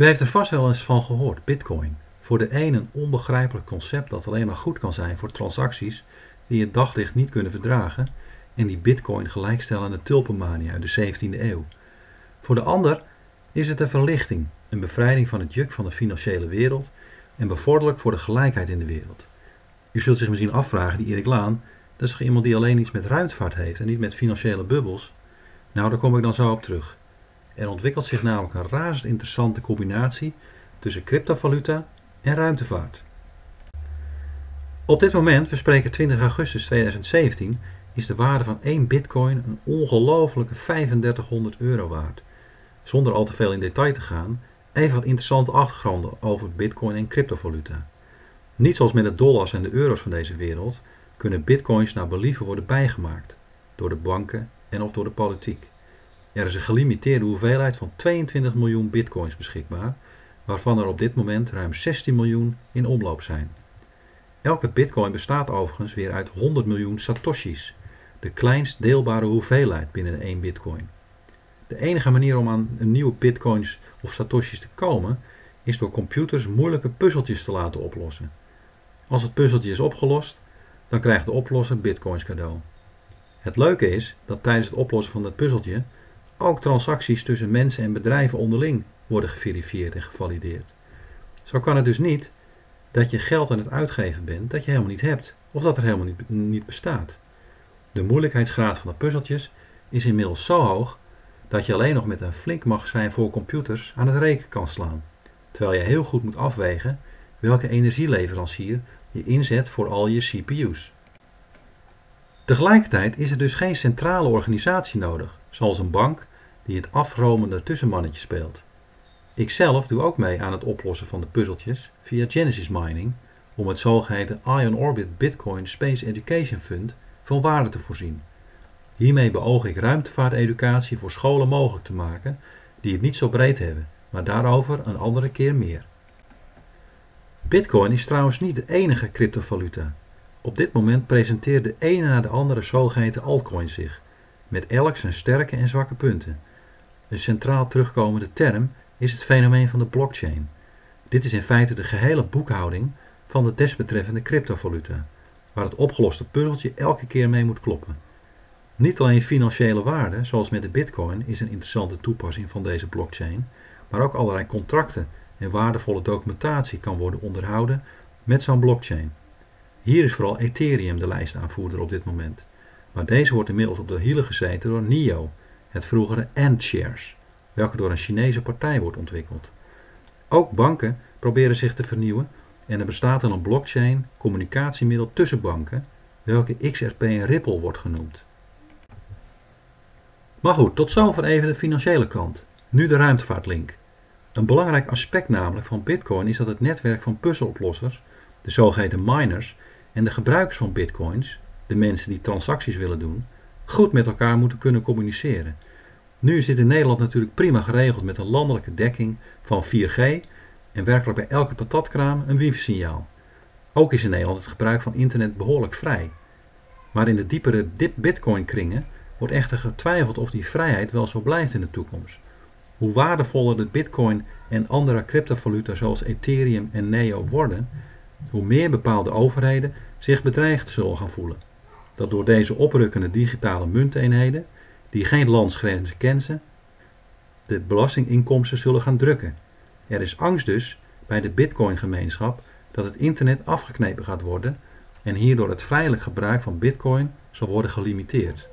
U heeft er vast wel eens van gehoord, Bitcoin. Voor de een een onbegrijpelijk concept dat alleen maar goed kan zijn voor transacties die het daglicht niet kunnen verdragen en die Bitcoin gelijkstellen aan de tulpenmania uit de 17e eeuw. Voor de ander is het een verlichting, een bevrijding van het juk van de financiële wereld en bevorderlijk voor de gelijkheid in de wereld. U zult zich misschien afvragen, die Erik Laan, dat is toch iemand die alleen iets met ruimtevaart heeft en niet met financiële bubbels? Nou, daar kom ik dan zo op terug. Er ontwikkelt zich namelijk een razend interessante combinatie tussen cryptovaluta en ruimtevaart. Op dit moment, we spreken 20 augustus 2017, is de waarde van 1 bitcoin een ongelofelijke 3500 euro waard. Zonder al te veel in detail te gaan, even wat interessante achtergronden over bitcoin en cryptovaluta. Niet zoals met de dollars en de euro's van deze wereld, kunnen bitcoins naar believen worden bijgemaakt, door de banken en of door de politiek. Er is een gelimiteerde hoeveelheid van 22 miljoen bitcoins beschikbaar, waarvan er op dit moment ruim 16 miljoen in omloop zijn. Elke bitcoin bestaat overigens weer uit 100 miljoen satoshis, de kleinst deelbare hoeveelheid binnen één bitcoin. De enige manier om aan nieuwe bitcoins of satoshis te komen is door computers moeilijke puzzeltjes te laten oplossen. Als het puzzeltje is opgelost, dan krijgt de oplosser bitcoins cadeau. Het leuke is dat tijdens het oplossen van dat puzzeltje ook transacties tussen mensen en bedrijven onderling worden geverifieerd en gevalideerd. Zo kan het dus niet dat je geld aan het uitgeven bent dat je helemaal niet hebt of dat er helemaal niet, niet bestaat. De moeilijkheidsgraad van de puzzeltjes is inmiddels zo hoog dat je alleen nog met een flink magazijn voor computers aan het rekenen kan slaan, terwijl je heel goed moet afwegen welke energieleverancier je inzet voor al je CPU's. Tegelijkertijd is er dus geen centrale organisatie nodig, zoals een bank die het afromende tussenmannetje speelt. Ikzelf doe ook mee aan het oplossen van de puzzeltjes via Genesis Mining om het zogeheten Ion Orbit Bitcoin Space Education Fund van waarde te voorzien. Hiermee beoog ik ruimtevaarteducatie voor scholen mogelijk te maken die het niet zo breed hebben, maar daarover een andere keer meer. Bitcoin is trouwens niet de enige cryptovaluta. Op dit moment presenteert de ene na de andere zogeheten altcoin zich, met elk zijn sterke en zwakke punten. Een centraal terugkomende term is het fenomeen van de blockchain. Dit is in feite de gehele boekhouding van de desbetreffende cryptovaluta, waar het opgeloste puzzeltje elke keer mee moet kloppen. Niet alleen financiële waarde, zoals met de bitcoin, is een interessante toepassing van deze blockchain, maar ook allerlei contracten en waardevolle documentatie kan worden onderhouden met zo'n blockchain. Hier is vooral Ethereum de lijstaanvoerder op dit moment, maar deze wordt inmiddels op de hielen gezeten door NIO, het vroegere AntShares, welke door een Chinese partij wordt ontwikkeld. Ook banken proberen zich te vernieuwen en er bestaat al een blockchain communicatiemiddel tussen banken, welke XRP en Ripple wordt genoemd. Maar goed, tot zover even de financiële kant. Nu de ruimtevaartlink. Een belangrijk aspect namelijk van Bitcoin is dat het netwerk van puzzeloplossers, de zogeheten miners, en de gebruikers van Bitcoins, de mensen die transacties willen doen, goed met elkaar moeten kunnen communiceren. Nu is dit in Nederland natuurlijk prima geregeld met een landelijke dekking van 4G en werkelijk bij elke patatkraam een wifi-signaal. Ook is in Nederland het gebruik van internet behoorlijk vrij. Maar in de diepere bitcoin-kringen wordt echter getwijfeld of die vrijheid wel zo blijft in de toekomst. Hoe waardevoller de bitcoin en andere cryptovaluta zoals Ethereum en Neo worden, hoe meer bepaalde overheden zich bedreigd zullen gaan voelen. Dat door deze oprukkende digitale munteenheden, die geen landsgrenzen kennen, de belastinginkomsten zullen gaan drukken. Er is angst dus bij de bitcoin-gemeenschap dat het internet afgeknepen gaat worden en hierdoor het vrijelijk gebruik van bitcoin zal worden gelimiteerd.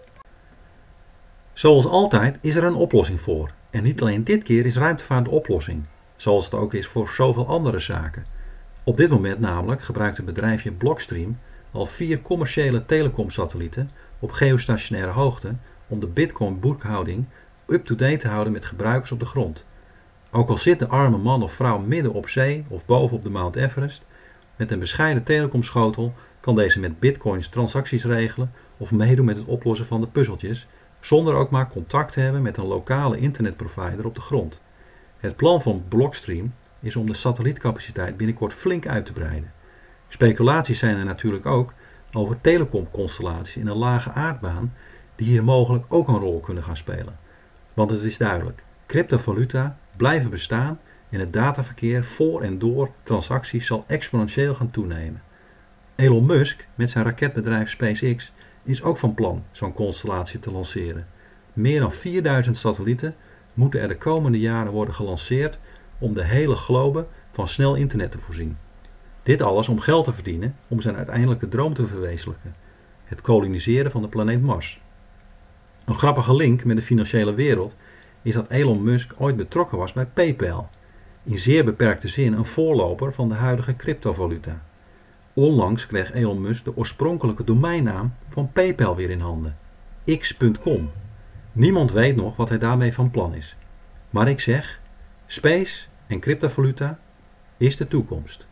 Zoals altijd is er een oplossing voor. En niet alleen dit keer is ruimtevaart de oplossing, zoals het ook is voor zoveel andere zaken. Op dit moment namelijk gebruikt het bedrijfje Blockstream al vier commerciële telecomsatellieten op geostationaire hoogte om de Bitcoin-boekhouding up-to-date te houden met gebruikers op de grond. Ook al zit de arme man of vrouw midden op zee of boven op de Mount Everest, met een bescheiden telecomschotel kan deze met bitcoins transacties regelen of meedoen met het oplossen van de puzzeltjes zonder ook maar contact te hebben met een lokale internetprovider op de grond. Het plan van Blockstream is om de satellietcapaciteit binnenkort flink uit te breiden. Speculaties zijn er natuurlijk ook over telecomconstellaties in een lage aardbaan die hier mogelijk ook een rol kunnen gaan spelen. Want het is duidelijk, cryptovaluta blijven bestaan en het dataverkeer voor en door transacties zal exponentieel gaan toenemen. Elon Musk met zijn raketbedrijf SpaceX is ook van plan zo'n constellatie te lanceren. Meer dan 4000 satellieten moeten er de komende jaren worden gelanceerd om de hele globe van snel internet te voorzien. Dit alles om geld te verdienen om zijn uiteindelijke droom te verwezenlijken: het koloniseren van de planeet Mars. Een grappige link met de financiële wereld is dat Elon Musk ooit betrokken was bij PayPal, in zeer beperkte zin een voorloper van de huidige cryptovaluta. Onlangs kreeg Elon Musk de oorspronkelijke domeinnaam van PayPal weer in handen: x.com. Niemand weet nog wat hij daarmee van plan is. Maar ik zeg: space en cryptovaluta is de toekomst.